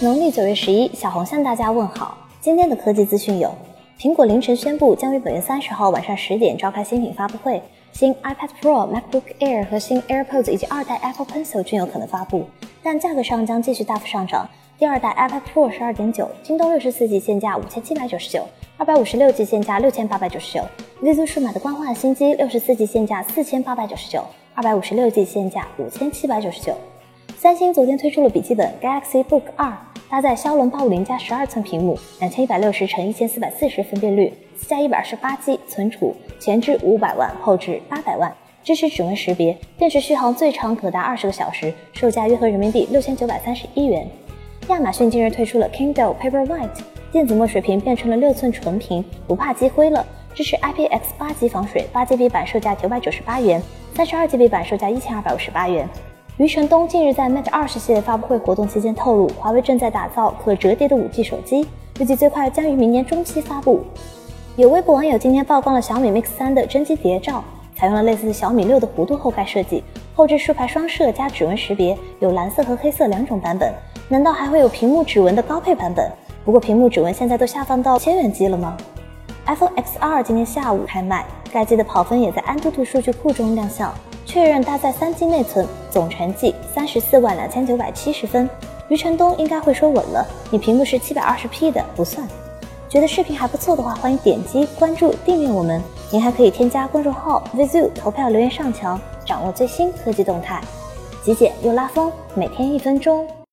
农历九月十一，小红向大家问好。今天的科技资讯有：苹果凌晨宣布将于本月三十号晚上十点召开新品发布会，新 iPad Pro、MacBook Air 和新 AirPods 以及二代 Apple Pencil 均有可能发布，但价格上将继续大幅上涨。第二代 iPad Pro 十二点九，京东六十四 G 现价五千七百九十九，二百五十六 G 现价六千八百九十九。Vivo 数码的官话新机六十四 G 现价四千八百九十九，二百五十六 G 现价五千七百九十九。三星昨天推出了笔记本 Galaxy Book 二，搭载骁龙八五零加十二寸屏幕，两千一百六十乘一千四百四十分辨率，四加一百二十八 G 存储，前置五百万，后置八百万，支持指纹识别，电池续航最长可达二十个小时，售价约合人民币六千九百三十一元。亚马逊近日推出了 Kindle Paperwhite 电子墨水屏，变成了六寸纯屏，不怕积灰了，支持 IPX 八级防水，八 GB 版售价九百九十八元，三十二 GB 版售价一千二百五十八元。余承东近日在 Mate 二十系列发布会活动期间透露，华为正在打造可折叠的五 G 手机，预计最快将于明年中期发布。有微博网友今天曝光了小米 Mix 三的真机谍照，采用了类似小米六的弧度后盖设计，后置竖排双摄加指纹识别，有蓝色和黑色两种版本。难道还会有屏幕指纹的高配版本？不过屏幕指纹现在都下放到千元机了吗？iPhone XR 今天下午开卖，该机的跑分也在安兔兔数据库中亮相。确认搭载三 G 内存，总成绩三十四万两千九百七十分。余承东应该会说稳了，你屏幕是七百二十 P 的，不算。觉得视频还不错的话，欢迎点击关注订阅我们。您还可以添加公众号 Vizu 投票留言上墙，掌握最新科技动态。极简又拉风，每天一分钟。